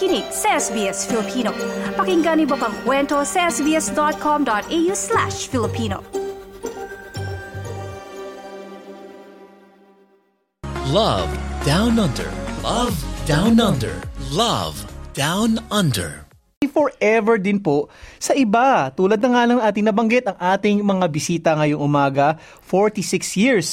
nakikinig sa SBS Filipino. Pakinggan niyo pang kwento sa sbs.com.au slash Filipino. Love Down Under. Love Down Under. Love Down Under. forever din po sa iba. Tulad na nga lang ating nabanggit ang ating mga bisita ngayong umaga, 46 years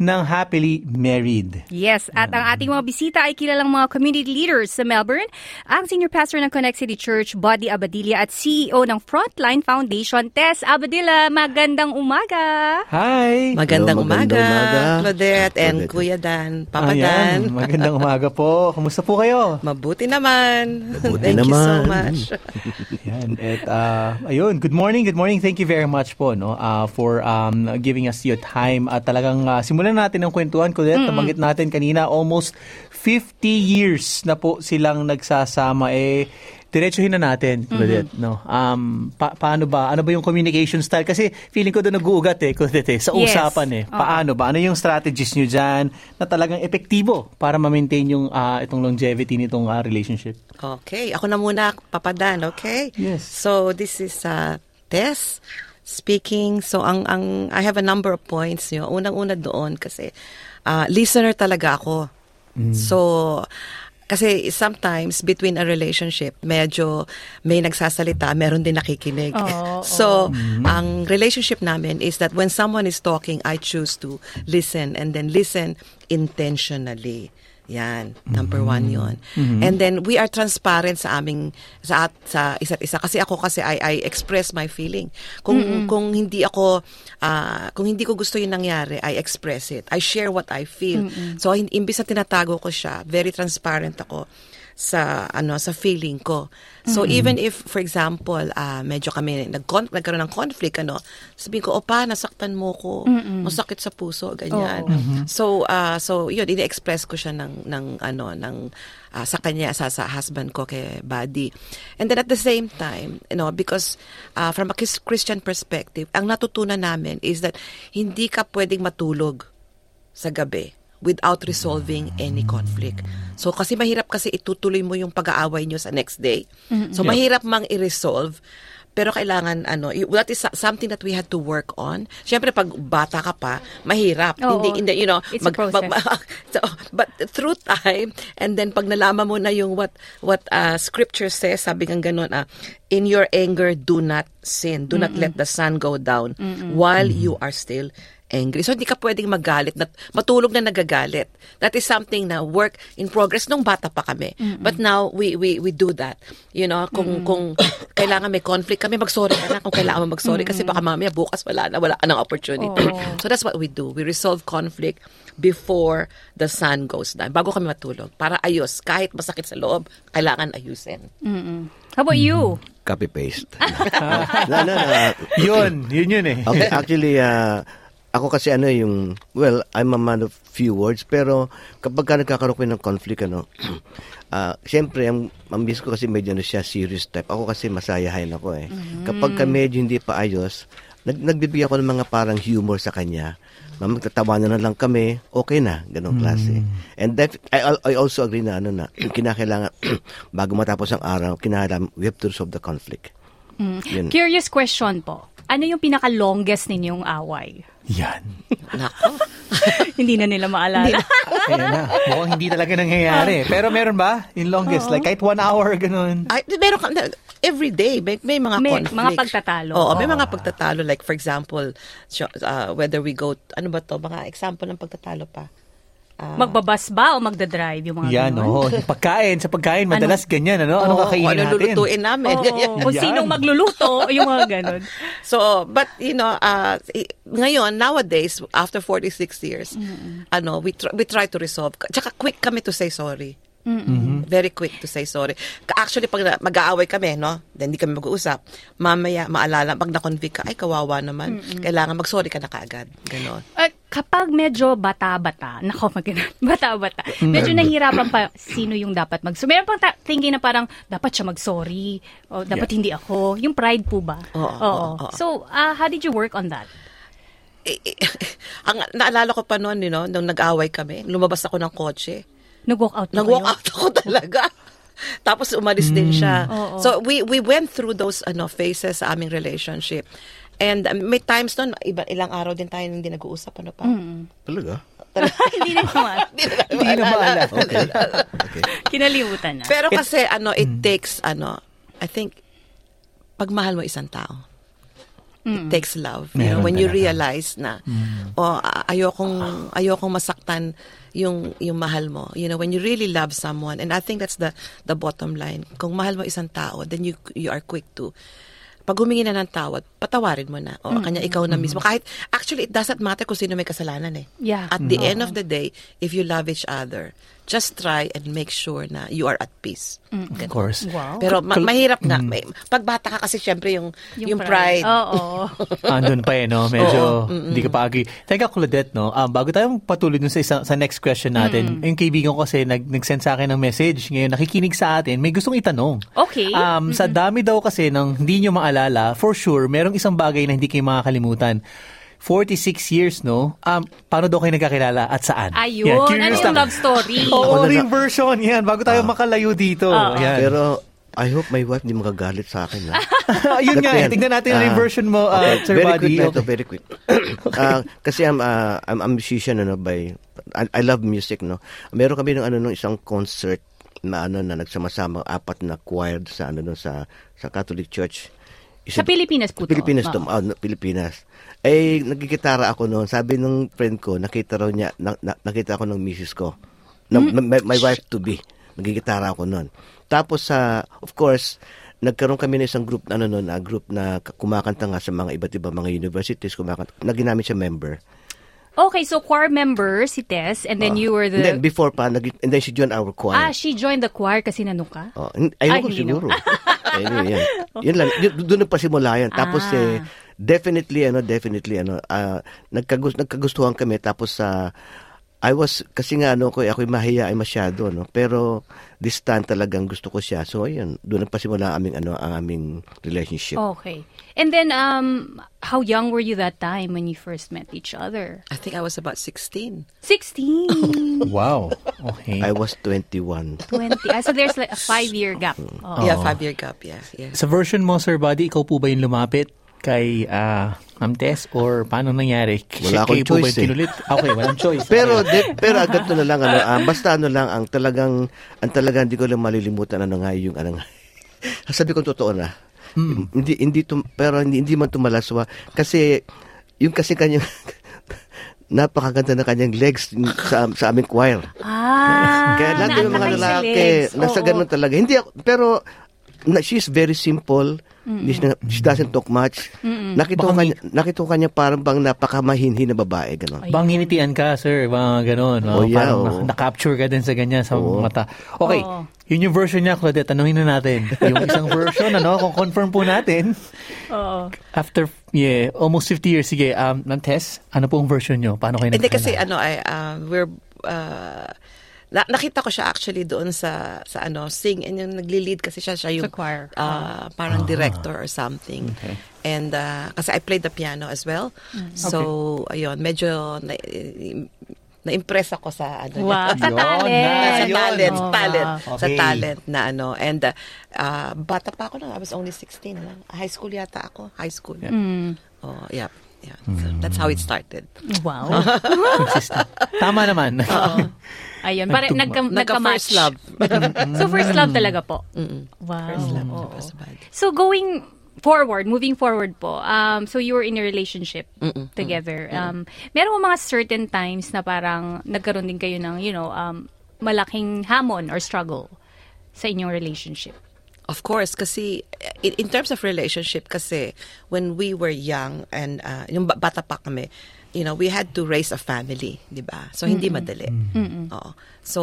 ng happily married. Yes, at ang ating mga bisita ay kilalang mga community leaders sa Melbourne, ang Senior Pastor ng Connect City Church, Buddy Abadilla, at CEO ng Frontline Foundation, Tess Abadilla. Magandang umaga! Hi! Magandang, Hello, magandang umaga, umaga. Claudette and Claudette. Kuya Dan, Papa Ayan, Dan. magandang umaga po. Kamusta po kayo? Mabuti naman. Mabuti Thank you so naman. much. Ayan, at uh, ayun, good morning, good morning. Thank you very much po no uh, for um, giving us your time at talagang uh, simulan natin ang kwentuhan ko mm nabanggit natin kanina almost 50 years na po silang nagsasama eh diretsuhin na natin, Claudette, no? Um, pa- paano ba? Ano ba yung communication style? Kasi feeling ko doon nag-uugat eh, Claudette, eh, sa Yes. usapan eh. Paano ba? Ano yung strategies nyo dyan na talagang epektibo para ma-maintain yung ah, itong longevity nitong ah, relationship? Okay, ako na muna, Papa Dan, okay? Yes. So, this is uh, Tess speaking. So, ang, ang, I have a number of points. Yun. Unang-una doon kasi uh, listener talaga ako. So, kasi sometimes between a relationship, medyo may nagsasalita, meron din nakikinig. Oo, so, ang relationship namin is that when someone is talking, I choose to listen and then listen intentionally. Yan, number one yon. And then we are transparent sa aming sa at sa isa't isa kasi ako kasi I I express my feeling. Kung kung hindi ako ah, kung hindi ko gusto 'yung nangyari, I express it. I share what I feel. So hin- imbis na tinatago ko siya, very transparent ako sa ano sa feeling ko. So even if for example, ah medyo kami nag nagkaroon ng conflict ano, sabihin ko, "Opa, nasaktan mo ko. Masakit sa puso." ganyan. So ah so yun, ini-express ko siya ng ng ano ng ah, sa kanya sa sa husband ko kay Buddy. And then at the same time, you know, because ah, from a Chris- Christian perspective, ang natutunan namin is that hindi ka pwedeng matulog sa gabi without resolving any conflict. So kasi mahirap kasi itutuloy mo yung pag-aaway nyo sa next day. So mahirap mang i-resolve pero kailangan ano, that is so- something that we had to work on. Siyempre pag bata ka pa, mahirap. Oo. Hindi hindi you know, It's a process. so, but through time and then pag nalaman mo na yung what what uh, scripture says, sabi ng ganun ah, in your anger do not sin. Do not let the sun go down while you are still angry. So, hindi ka pwedeng magalit. Nat, matulog na nagagalit. That is something na work in progress nung bata pa kami. But now, we we we do that. You know, kung kung kailangan may conflict kami, mag-sorry ka na kung kailangan mo mag-sorry kasi baka mamaya bukas wala na, wala ka ng opportunity. So, that's what we do. We resolve conflict before the sun goes down. Bago kami matulog. Para ayos. Kahit masakit sa loob, kailangan ayusin. How about you? Copy-paste. no, no, no. Yun, yun yun eh. Okay, actually, ah, ako kasi ano yung, well, I'm a man of few words, pero kapag ka nagkakaroon ko ng conflict, ano, ah, siyempre, ang, ang miss ko kasi medyo ano siya, serious type. Ako kasi masayahin ako eh. Kapag ka medyo hindi pa ayos, nag, nagbibigay ako ng mga parang humor sa kanya. Ma'am, Magtatawanan na lang kami, okay na, ganong klase. And that, I, I also agree na, ano na, kinakailangan, bago matapos ang araw, kinakailangan, we have to resolve the conflict. Yun. Curious question po. Ano yung pinaka-longest ninyong away? Yan. Nako. Hindi na nila maalala. Ayan na. Mukhang hindi talaga nangyayari. Pero meron ba? In longest, like kahit one hour, ganun. Ay, meron ka, every day, may, may mga May conflicts. mga pagtatalo. Oo, may mga pagtatalo. Like, for example, uh, whether we go, ano ba to, mga example ng pagtatalo pa. Ah, Magbabas ba o magdadrive yung mga Yan, ganon? oo. Pagkain, sa pagkain, madalas ganyan, ano? Ano kakainin ano natin? lulutuin namin. Oo, ganyan. kung Yan. sinong magluluto, yung mga ganon. So, but you know, uh, ngayon nowadays after 46 years, ano, we tr- we try to resolve. Tsaka quick kami to say sorry. Very quick to say sorry. Actually, pag mag-aaway kami, no? Then hindi kami mag-uusap. Mamaya, maalala, pag na-convict ka, ay, kawawa naman. Kailangan mag-sorry ka na kaagad. Ganon. At kapag medyo bata-bata, nako, bata-bata, medyo nahihirapan pa sino yung dapat mag Meron pang ta- thinking na parang, dapat siya mag-sorry, o dapat Yeah. hindi ako. Yung pride po ba? Oo, oo, oo. So, ah, how did you work on that? Eh, eh, ang naalala ko pa noon, you know, nung nag-away kami, lumabas ako ng kotse. Nag-walk out na Nag-walk out ako talaga. Tapos umalis din siya. Oo. So we we went through those ano phases sa aming relationship. And um, may times noon, iba, ilang araw din tayo hindi nag-uusap. Ano pa? Talaga? Hindi na naman. Hindi na maalala. Okay. okay. Kinalimutan na. Pero kasi ano, it takes ano, I think pagmahal mo isang tao. It takes love. You know, when you realize na oh, a- ayokong ayokong masaktan yung yung mahal mo. You know, when you really love someone and I think that's the the bottom line. Kung mahal mo isang tao, then you you are quick to pag humingi na ng tawad, patawarin mo na. O kanya ikaw na mismo. Kahit, actually, it doesn't matter kung sino may kasalanan eh. Yeah. At the end of the day, if you love each other, just try and make sure na you are at peace. Of course. Wow. Pero ma- mahirap nga. May, pag bata ka kasi syempre yung, yung, pride. Oo. Andun pa eh, no? Medyo hindi ka pa agree. Teka, Claudette, no? Um, bago tayo patuloy dun sa, isa, sa next question natin, yung kaibigan ko kasi nag, nag-send sa akin ng message. Ngayon, nakikinig sa atin, may gustong itanong. Okay. Um, Sa dami daw kasi ng hindi nyo maalala, for sure, merong isang bagay na hindi kayo makakalimutan. 46 years, no? Um, paano daw kayo nagkakilala at saan? Ayun. Yan, ano yung lang. love story? Oo, na- ring version. Yan, bago tayo makalayo dito. Yan. Pero, I hope my wife hindi magagalit sa akin. Ha? Yun nga, eh. Yan. tignan natin ang ring Ah, version mo, uh, okay. Sir very Buddy. quick na ito, Okay. very quick. Ah, kasi I'm, ah, I'm a musician ano, by, I, I love music. no Meron kami ng ano, nung isang concert na ano na nagsama-sama apat na choir sa ano no, sa sa Catholic Church. Sa Pilipinas po to. Pilipinas to. Oo. Ah, no, Pilipinas. Eh, nagigitara ako noon. Sabi nung friend ko, nakita raw niya, na, na- nakita ako ng misis ko. Na, Hmm? my, my wife to be. Nagigitara ako noon. Tapos, sa of course, nagkaroon kami ng isang group na ano noon, na group na kumakanta nga sa mga iba't iba mga universities, kumakanta. Naging namin siya member. Okay, so choir member si Tess and then you were And then, the... before pa, naging, and then she joined our choir. Ah, she joined the choir kasi nano ka? Oh, ayun Ay, ko siguro. anyway, yan. Yun lang. Doon nagpasimula yan. Tapos Ah. eh, definitely, ano, definitely, ano, ah, nagkagus, nagkagustuhan kami. Tapos sa, I was, kasi nga, ano, ko, ako'y mahihain masyado, no? Pero, this time talagang gusto ko siya. So, ayun, doon nagpasimula ang aming, ano, ang aming relationship. Okay. And then, um, how young were you that time when you first met each other? I think I was about 16. 16, Wow. Okay. I was 21. 20. Ah, so there's like a five-year gap. Oh. Yeah, five-year gap. Yeah, yeah. Sa version mo, Sir Buddy, ikaw po ba yung lumapit kay ah, Ma'am Tess or paano nangyari? Wala akong choice, eh. kinulit? Okay, walang choice. Pero de, pero agad to na lang ano, ah, basta ano lang ang talagang ang talagang hindi ko lang malilimutan ano nga yung ano nga. Sabi ko totoo na. Hindi hindi tum, pero hindi, hindi man tumalaswa kasi yung kasi kanyang napakaganda na kanyang legs sa sa aming choir. Ah, Kaya lahat ng mga lalaki legs. nasa Oo. ganun talaga. Hindi ako, pero na, she's very simple. She's na- She doesn't talk much. Nakita ko kanya, nakita ko kanya parang bang napakamahinhin na babae ganun. Banginitian ka, sir. Mga ganon. Oh, yeah, parang na- na-capture ka din sa ganyan sa Oo. mata. Okay. Oo. Yun yung version niya, Claudette. Tanungin na natin. Yung isang version, ano, kung confirm po natin. Oo. After, yeah, almost 50 years. Sige, um, Tess, ano po ang version nyo? Paano kayo Hindi kasi ano ay um, we're uh, na, nakita ko siya actually doon sa sa ano sing and yung nagli-lead kasi siya siya yung Sa choir. uh, parang director or something. Okay. And uh, kasi I played the piano as well. So ayun, medyo na, na-impress ako sa ano Wow, niya. sa talent. sa talent, Oh, talent, wow. sa Okay. talent na ano. And uh, uh, bata pa ako na, I was only 16 lang. High school yata ako, high school. Oh, yeah. Yeah. So that's how it started. Wow. Consistent. Tama naman. Ayun, para Nagtugma. nagka, Nagka first love. so first love talaga po. Wow. First love. Oo. So going forward, moving forward po, um, so you were in a relationship together. Um, meron mga certain times na parang nagkaroon din kayo ng, you know, um, malaking hamon or struggle sa inyong relationship. Of course, kasi in, in terms of relationship, kasi when we were young and uh, yung ba- bata pa kami, you know, we had to raise a family, di ba? So, hindi madali. Oo. So,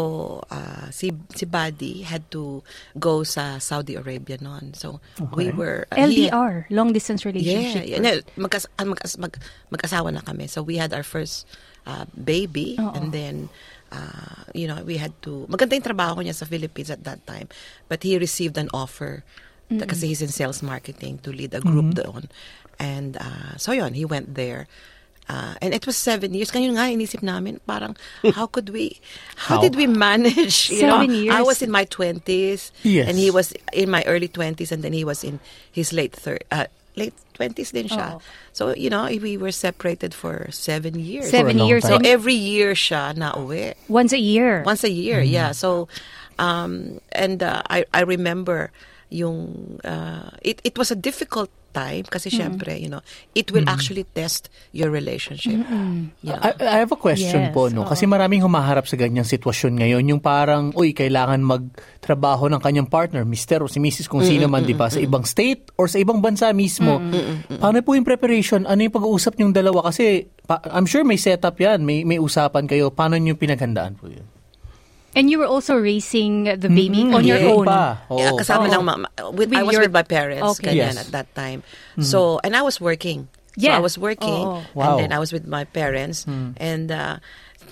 uh, si, si Buddy had to go sa Saudi Arabia noon. So, we were... uh, he- LDR, long distance relationship. Yeah, yeah. Magkas, ah, magkas, mag, mag-asawa na kami. So we had our first uh, baby and then uh, you know, we had to maganda yung trabaho niya sa Philippines at that time. But he received an offer kasi he's in sales marketing to lead a group doon. And uh, so yun, he went there. Uh, and it was seven years. Ngayon nga, inisip namin, parang, how could we, how, How? did we manage? You Seven know, years. I was in my 20s, Yes. and he was in my early 20s, and then he was in his late thir- uh, late 20s din siya. Oo. So, you know, we were separated for seven years. Seven years. time. So, every year siya nauwi. once a year. Once a year, Mm-hmm. yeah. So, um, and uh, I I remember yung uh, it it was a difficult time kasi syempre, you know, it will actually test your relationship. You know? I, I have a question Yes, po, no? oo. Kasi maraming humaharap sa ganyang sitwasyon ngayon. Yung parang, uy, kailangan magtrabaho ng kanyang partner, mister o si Mrs. kung sino man, di ba? Sa ibang state or sa ibang bansa mismo. Paano po yung preparation? Ano yung pag-uusap niyong dalawa? Kasi pa- I'm sure may setup yan, may, may usapan kayo. Paano niyo pinaghandaan po yun? And you were also raising the baby Mm, on your yeah. own. Pa. Oo. Yeah, kasama Oo. ng mama. With, With I was your- with my parents Okay. ganyan Yes. at that time. So, and I was working. So Yeah. I was working Oo. Wow. and then I was with my parents and uh,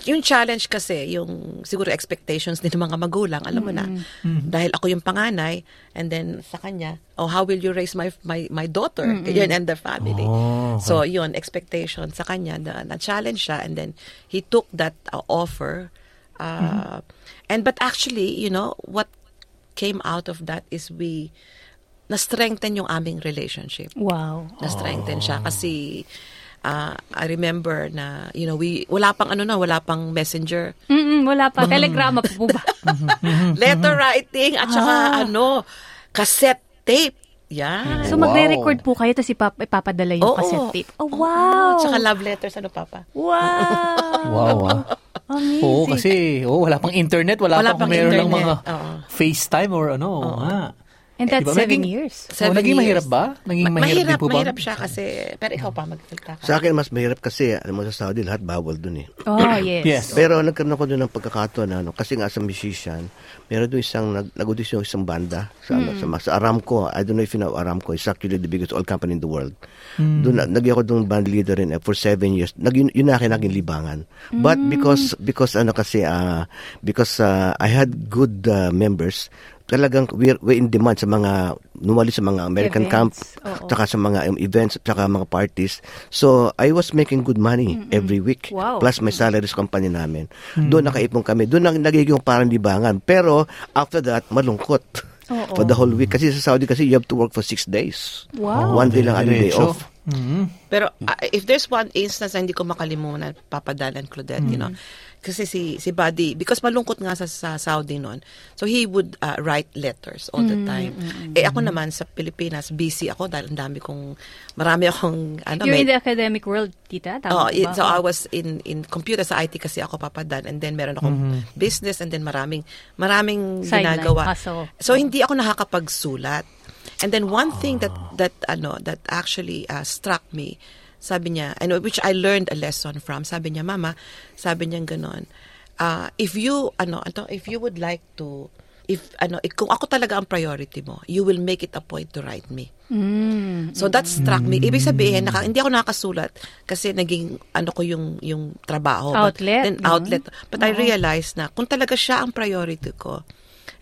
yung challenge kasi, yung siguro expectations din ng mga magulang, alam mo na. Dahil ako yung panganay and then sa kanya, oh how will you raise my my my daughter? Yun and the family. Oh, okay. So yun expectation sa kanya na, na challenge siya and then he took that uh, offer uh, and but actually, you know, what came out of that is we na-strengthen yung aming relationship Wow. na-strengthen siya kasi uh, I remember na you know we wala pang ano na wala pang messenger Mm-mm, wala pa. Telegrama pa po ba? letter writing at saka Ah. ano cassette tape yan So magre-record po kayo tapos ipap- ipapadala yung Oo. cassette tape. Oh, wow! at saka love letters ano papa Wow! Wow, ah. Amazing. Oo, kasi oh, wala pang internet, wala, Wala pang pang meron ng mga. Oo. FaceTime or ano. nga. And that's Diba? seven Naging- years. Oh, Seven naging years. mahirap ba? Naging Ma- mahirap, din mahirap, po ba? mahirap siya kasi pero ikaw pa magsalita ka Sa akin, mas mahirap kasi, alam mo sa Saudi, lahat bawal dun eh. Oh, yes. Yes. Pero nagkaroon ako doon ng pagkakataon ano, kasi nga as a musician, meron doon isang, nag, nag-audition isang banda sa, ano, sa, sa Aramco. I don't know if you know Aramco. It's actually the biggest oil company in the world. Doon, na- naging ako doon band leader rin eh, for seven years. Nag, yun, yun na akin naging libangan. But because, because ano kasi, uh, because uh, I had good uh, members, talagang we're, we're in demand sa mga numali sa mga American camp Events, oo. tsaka sa mga um, events tsaka mga parties. So I was making good money every week Wow. plus may salary sa company namin. Doon nakaipon kami. Doon nang nagiging parang libangan. Pero after that malungkot Oo. for the whole week. Kasi sa Saudi kasi you have to work for six days. Wow. one day lang ano day off. Pero uh, if there's one instance na hindi ko makalimutan, papadalan Claudette, you know, kasi si si Buddy, because malungkot nga sa, sa Saudi noon, so he would uh, write letters all the time. Eh ako naman sa Pilipinas, busy ako dahil ang dami kong, marami akong, ano, You're may- in the academic world, tita? Oh, Tama it, ba? so I was in in computer sa IT kasi ako papadan and then meron akong business and then maraming maraming Sideline, ginagawa. hustle. So hindi ako nakakapagsulat. And then one thing that that ano that actually uh, struck me, sabi niya, and which I learned a lesson from. Sabi niya, "Mama, sabi niya ganon, uh, if you ano, ano, if you would like to if ano, eh, kung ako talaga ang priority mo, you will make it a point to write me. So that struck me. Ibig sabihin, naka, hindi ako nakasulat kasi naging ano ko yung yung trabaho. But Outlet, then no? outlet. But I realized na kung talaga siya ang priority ko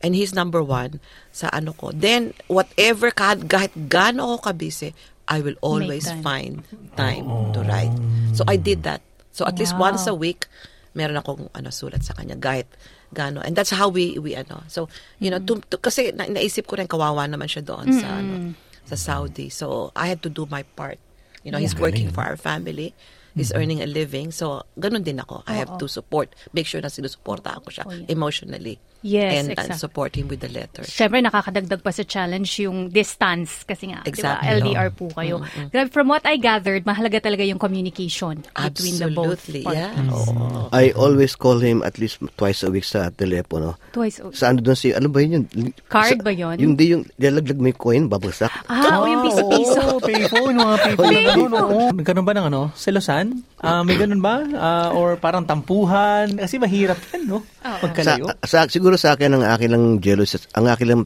and he's number one sa ano ko, then whatever, kahit, kahit gaano ako kabisi, I will always time. find time to write. So I did that. So at least Wow. once a week, meron akong ano sulat sa kanya kahit gaano. And that's how we we ano. So, you know, to, to- kasi na, naisip ko rin kawawa naman siya doon sa ano sa Saudi. So, I had to do my part. You know, he's working for our family. He's earning a living. So, ganun din ako. I have to support. Make sure na sinusuportahan ko siya Oh, yeah. emotionally. Yes, and, and exactly. support him with the letters. Siyempre, nakakadagdag pa sa challenge yung distance kasi nga, di ba, Exactly. LDR po kayo. Grabe, From what I gathered, mahalaga talaga yung communication between the both Absolutely. partners. Yeah. Oo. I always call him at least twice a week sa telepono Twice. a- sa ano doon si ano ba yun yung Card sa- ba yun? yung di yung lalaglag mo yung coin babagsak Ah, oh, yung piso-piso. Oo, payphone, mga payphone. Ganun ba ng ano? Selosan? Ah, may ganun ba? Ah, or parang tampuhan? Kasi mahirap yan, no? sa, Pagkalayo. sa, siguro sa akin ang akin lang jealous ang akin lang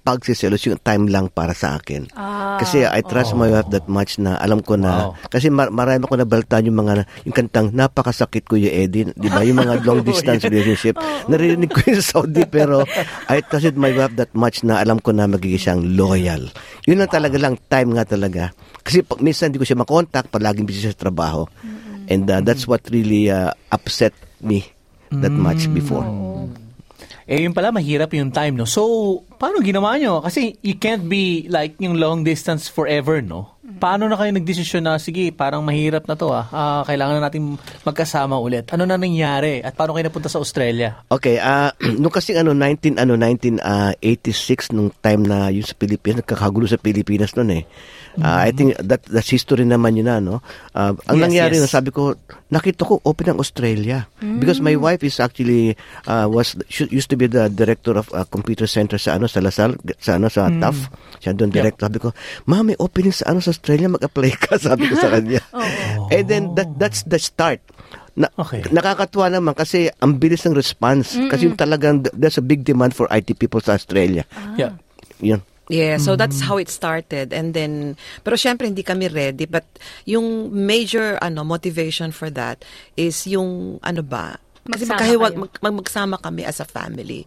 pagsiselos yung time lang para sa akin. Ah, kasi I trust my wife that much na alam ko na Wow. kasi mar- marami ko nabaltaan yung mga yung kantang napakasakit ko yung Eddie, di ba? Yung mga long distance relationship. Naririnig ko yun sa Saudi pero I trusted my wife that much na alam ko na magiging siyang loyal. Yun lang talaga lang time nga talaga. Kasi pag, minsan hindi ko siya makontak, palaging busy sa trabaho. And uh, that's what really uh, upset me that much before. Eh, yun pala, mahirap yung time, no? So, paano ginawa nyo? Kasi you can't be like yung long distance forever, no? Paano na kayo nagdesisyon na, sige, parang mahirap na to, ah. Ah, kailangan na natin magkasama ulit. Ano na nangyari? At paano kayo napunta sa Australia? Okay, ah nung kasi ano 19 ano 1986 nung time na yung sa Pilipinas nagkakagulo sa Pilipinas noon eh. Ah, I think that that's history naman yun na no. Ah, ang Yes, nangyari yes. no, sabi ko nakita ko open ang Australia because my wife is actually ah, was she used to be the director of a computer center sa ano sa Lasal sa ano sa TAF. Siya doon director. Sabi ko, "Ma, may opening sa ano sa Australia, mag-apply ka." Sabi ko sa kanya. And then that that's the start. Na, Okay. Nakakatuwa naman kasi ang bilis ng response. Kasi yung talagang there's a big demand for IT people sa Australia. Yeah. Yun. Yeah, so that's how it started. And then pero syempre hindi kami ready. But yung major ano motivation for that is yung ano ba? Kasi Magsama magkahiwa, mag- magsama kami as a family.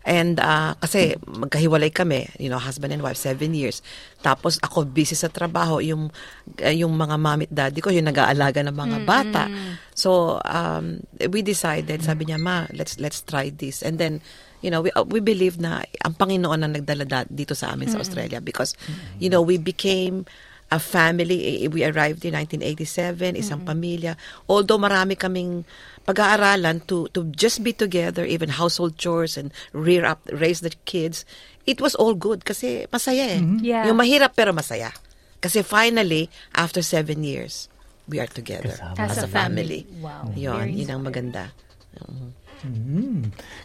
And ah, kasi magkahiwalay kami, you know, husband and wife, seven years. Tapos ako busy sa trabaho, yung eh, yung mga mami at daddy ko, yung nag-aalaga ng mga bata. So, um, we decided, sabi niya, ma, let's let's try this. And then, you know, we uh, we believe na ang Panginoon ang nagdala da- dito sa amin sa Australia because, you know, we became a family. Eh, We arrived in 1987, isang pamilya. Although marami kaming pag-aaralan to to just be together, even household chores and rear up, raise the kids. It was all good kasi masaya eh. Yeah. Yung mahirap pero masaya. Kasi finally, after seven years, we are together As as, a family. family. Wow. Yun, Very yun ang maganda.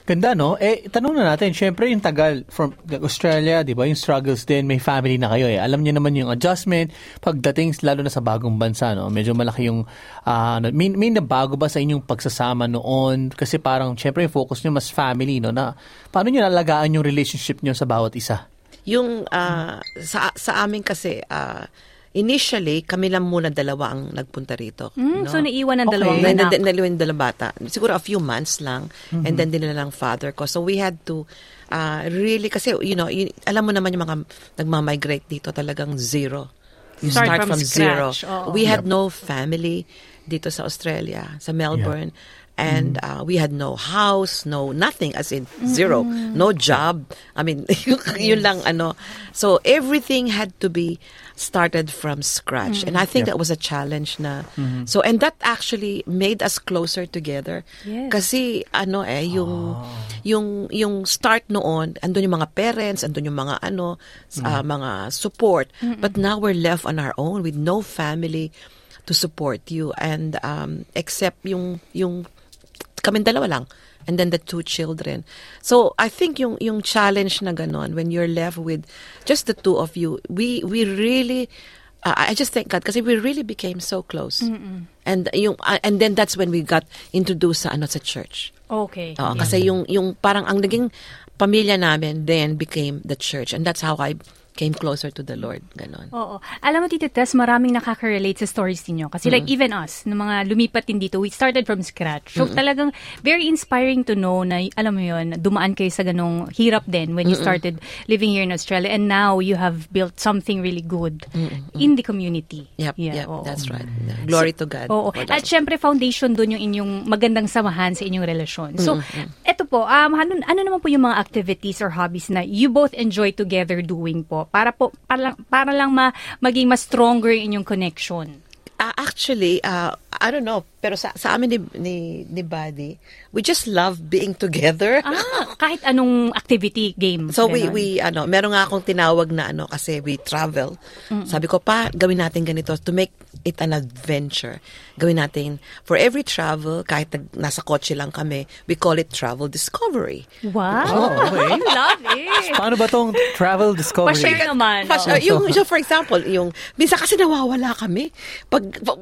Ganda, no? Eh, tanong na natin, syempre yung tagal from Australia, di ba? Yung struggles din, may family na kayo eh. Alam niyo naman yung adjustment, pagdating lalo na sa bagong bansa, no? Medyo malaki yung, ano, may, may nabago ba sa inyong pagsasama noon? Kasi parang, syempre yung focus niyo mas family, no? Na, paano niyo nalagaan yung relationship niyo sa bawat isa? Yung ah, sa sa amin kasi ah, initially kami lang muna dalawa ang nagpunta rito. Mm, no? So, naiwan ng Okay. dalawang Na, anak. na, na, yung dalawang bata. Siguro a few months lang. And then dinala lang father ko. So we had to uh, really, kasi you know, yun- alam mo naman yung mga nagmamigrate dito talagang zero. You Start start, from from, zero. Oo. We had no family dito sa Australia, sa Melbourne. And uh, we had no house, no nothing, as in zero, no job. I mean, yun, lang ano. So everything had to be started from scratch, and I think that was a challenge na. So and that actually made us closer together. Yes. Kasi ano eh yung yung yung start noon, andun yung mga parents, andun yung mga ano, s- ah, mga support. But now we're left on our own with no family to support you and um except yung yung kami dalawa lang and then the two children. So I think yung yung challenge na ganon when you're left with just the two of you, we we really uh, I just thank God kasi we really became so close. And yung uh, and then that's when we got introduced sa ano sa church. Okay. Oo, kasi yung yung parang ang naging pamilya namin then became the church and that's how I came closer to the Lord. Ganon. Oo. Alam mo, Tito Tess, maraming nakaka-relate sa stories ninyo. Kasi like even us, ng mga lumipat din dito, we started from scratch. So talagang very inspiring to know na, alam mo yun, dumaan kayo sa ganong hirap din when you started living here in Australia. And now you have built something really good in the community. Yep, Yeah, yep, oo. that's right. Glory to God. Oo. At syempre, foundation doon yung inyong magandang samahan sa inyong relasyon. So, eto po, um, ano, ano naman po yung mga activities or hobbies na you both enjoy together doing po? Para po, para, para lang ma, maging mas stronger inyong connection. Uh, actually, uh, I don't know, pero sa, sa amin ni, ni, ni Buddy, we just love being together. Ah, kahit anong activity, game. So we we ano, meron nga akong tinawag na ano kasi we travel. Sabi ko pa gawin natin ganito to make it an adventure. Gawin natin for every travel kahit nag, nasa kotse lang kami, we call it travel discovery. Wow. okay. Love it. Paano ba tong travel discovery? Pa-share naman. Pas- Oo. uh, yung, so for example, yung, minsan kasi nawawala kami. Pag, pag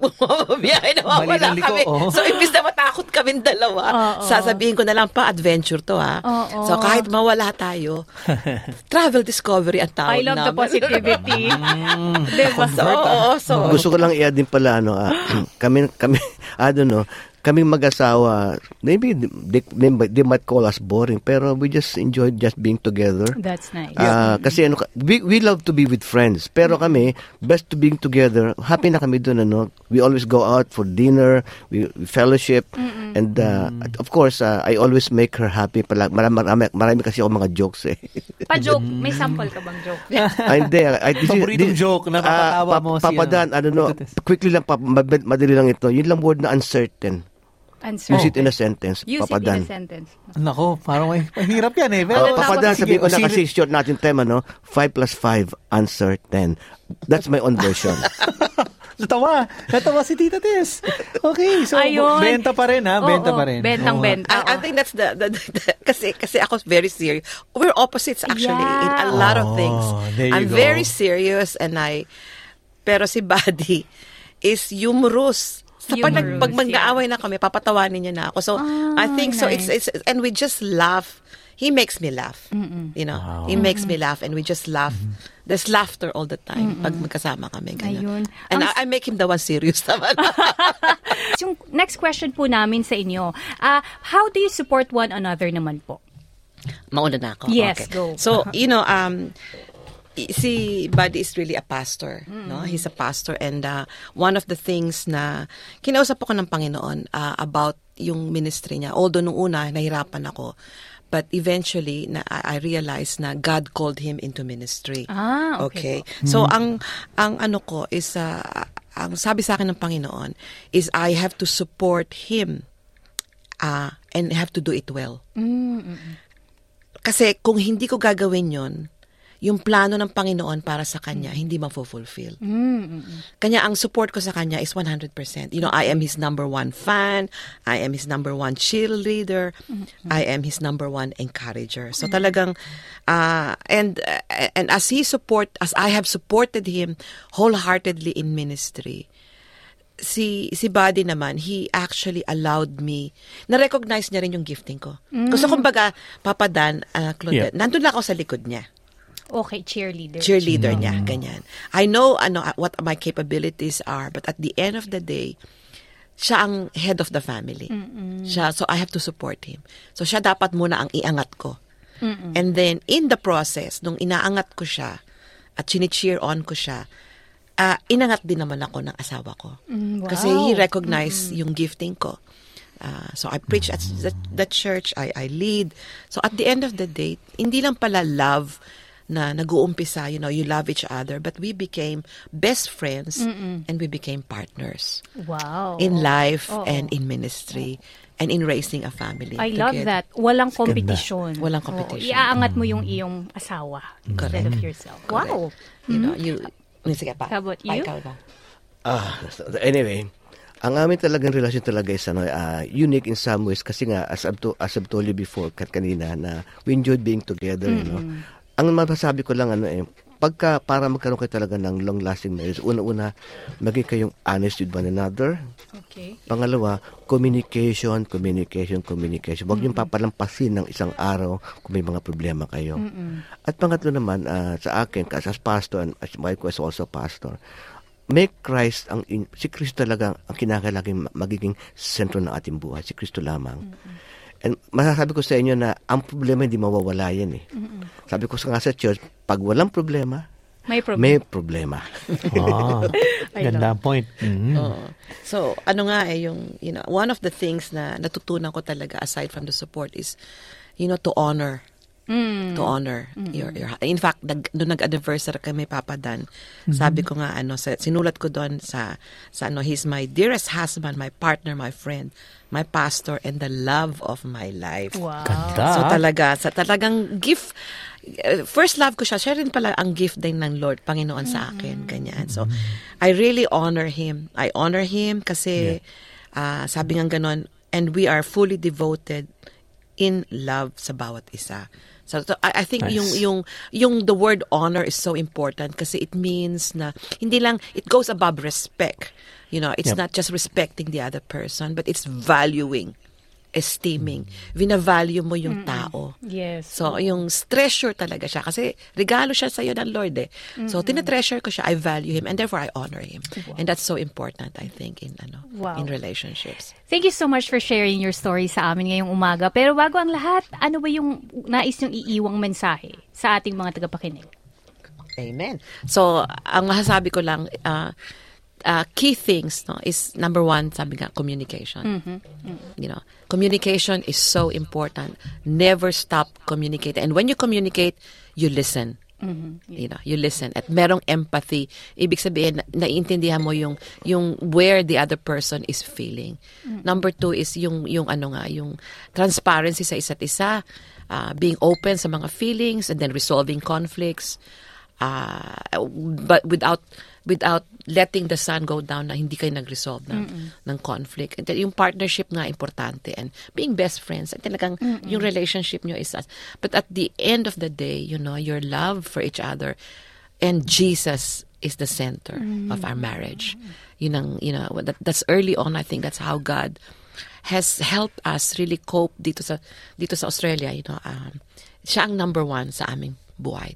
Mali nawawala ng oh. So, imbis na matakot kami dalawa, Oo. sasabihin ko na lang pa, adventure to ha. Oo. So, kahit mawala tayo, travel discovery ang tawag I love the namin. positivity. diba? So, oo, so, Gusto ko lang i-add din pala ano, ah, kami kami I don't know, kaming mag-asawa, maybe they, they, might- they might call us boring, pero we just enjoy just being together. That's nice. Ah, kasi ano, we, we love to be with friends. Pero kami, best to being together. Happy na kami doon, ano. We always go out for dinner, we, we fellowship. And uh, of course, uh, I always make her happy. Pala, marami, marami, marami kasi ako mga jokes eh. Pa-joke. May sample ka bang joke? Ay, hindi. I, this is- Paboritong this- joke na napapatawa Ah, mo si, Papa ano, Dan, ano no, Tito Tess. quickly lang, mad- madali lang ito. Yun lang word na uncertain. Answer. Use it in a sentence, Use Papa it in a sentence. Nako, parang may, mahirap yan eh. Pero, Oh, Ano Papa tawag Dan, sa- sabihin ko na kasi short natin tema, no? 5 plus 5, uncertain. That's my own version. natawa. Natawa si Tita Tess. Okay, so Ayun. benta pa rin ha. Benta oo. pa rin. Bentang Oo. benta. I, I think that's the, the, the- kasi kasi ako very serious. We're opposites actually in a Yeah. lot of Oh, things. there you I'm go. very serious and I pero si Buddy is humorous. Sa pag, nag- Humorous, pag mag-aaway na kami, papatawanin niya na ako. So, I Ah, think so. It's, nice. it's, and we just laugh. He makes me laugh. You know, he makes me laugh and we just laugh. There's laughter all the time pag magkasama kami. ganun. Ayun. And Ang- I, I make him the one serious naman. Yung next question po namin sa inyo, ah, how do you support one another naman po? Mauna na ako. Yes, okay. go. So, you know, um, i- si Buddy is really a pastor. No? He's a pastor. And uh, one of the things na kinausap ako ng Panginoon uh, about yung ministry niya. Although nung una, nahirapan ako. But eventually, na, I I realized na God called him into ministry. Ah, okay So, ang, ang ano ko is, uh, ang sabi sa akin ng Panginoon is I have to support him uh, and have to do it well. Kasi kung hindi ko gagawin yon, yung plano ng Panginoon para sa kanya, hindi ma-fulfill. Kanya, ang support ko sa kanya is 100%. You know, I am his number one fan. I am his number one cheerleader. I am his number one encourager. So talagang, uh, and, uh, and as he support, as I have supported him wholeheartedly in ministry, si si Buddy naman, he actually allowed me, na-recognize niya rin yung gifting ko. Kasi kumbaga, Papa Dan, uh, Claudette, Yeah. nandun lang ako sa likod niya. Okay, cheerleader. Cheerleader niya, ganyan. I know ano what my capabilities are, but at the end of the day, siya ang head of the family. Siya, so I have to support him. So siya dapat muna ang iangat ko. And then, in the process, nung inaangat ko siya, at chini-cheer on ko siya, ah, inangat din naman ako ng asawa ko. Kasi he recognized yung gifting ko. Ah, so I preach at the, the church, I, I lead. So at the end of the day, hindi lang pala love na nag-uumpisa, you know, you love each other, but we became best friends and we became partners Wow. in life Oo. and in ministry and in raising a family. I love together. that. Walang competition. Walang Oo, competition. iaangat mo yung iyong asawa instead of yourself. Wow. You know, you, sige pa. How about you? ikaw ba? Ah, so, anyway, ang amin talagang relasyon talaga is ano, ah, unique in some ways kasi nga as I've, to, as I've told you before kat kanina na we enjoyed being together, you know. Ang masasabi ko lang ano eh, pagka para magkaroon kayo talaga ng long-lasting marriage, una-una, maging kayong honest with one another. Okay. Pangalawa, communication, communication, communication. Huwag niyong papalampasin ng isang araw kung may mga problema kayo. At pangatlo naman, ah, sa akin, as, as pastor, and as my wife is also pastor, make Christ, ang in- si Kristo talaga ang kinakailangan magiging sentro ng ating buhay. Si Kristo lamang. And masasabi ko sa inyo na ang problema hindi mawawala yan eh. Sabi ko sa nga sa church, pag walang problema, May problem. may problema. Ah, I ganda point. Mhm. Oo. So, ano nga eh, yung, you know, one of the things na natutunan ko talaga aside from the support is, you know, to honor. To honor your, your, in fact, nag, doon nag-anniversary kami, Papa Dan, sabi ko nga, ano, sa, sinulat ko doon sa, sa, ano, he's my dearest husband, my partner, my friend, my pastor, and the love of my life. Wow. Ganda. So talaga, sa talagang gift, uh, first love ko siya, siya rin pala ang gift din ng Lord, Panginoon sa akin, ganyan. So, I really honor Him. I honor Him kasi, ah, sabi nga ganon, and we are fully devoted in love sa bawat isa. So, I, I think Nice. yung, yung, yung the word honor is so important kasi it means na, hindi lang, it goes above respect. You know, it's Yep. not just respecting the other person, but it's valuing esteeming. Vina-value mo yung tao. Yes. So, yung treasure talaga siya. Kasi regalo siya sa'yo ng Lord eh. So, tinetreasure ko siya. I value him and therefore I honor him. And that's so important, I think, in ano Wow. in relationships. Thank you so much for sharing your story sa amin ngayong umaga. Pero bago ang lahat, ano ba yung nais yung iiwang mensahe sa ating mga tagapakinig? Amen. So, ang masasabi ko lang, uh, uh, key things no, is number one, sabi nga, communication. You know, communication is so important. Never stop communicating. And when you communicate, you listen. You know, you listen. At merong empathy. Ibig sabihin, na- naiintindihan mo yung, yung where the other person is feeling. Number two is yung, yung ano nga, yung transparency sa isa't isa. uh, being open sa mga feelings and then resolving conflicts uh, but without without letting the sun go down na hindi kayo nag-resolve ng, ng conflict. And yung partnership nga importante and being best friends. At talagang yung relationship nyo is but at the end of the day, you know, your love for each other and Jesus is the center of our marriage. Yun ang, you know, that, that's early on, I think that's how God has helped us really cope dito sa dito sa Australia, you know. Um, siya ang number one sa aming buhay.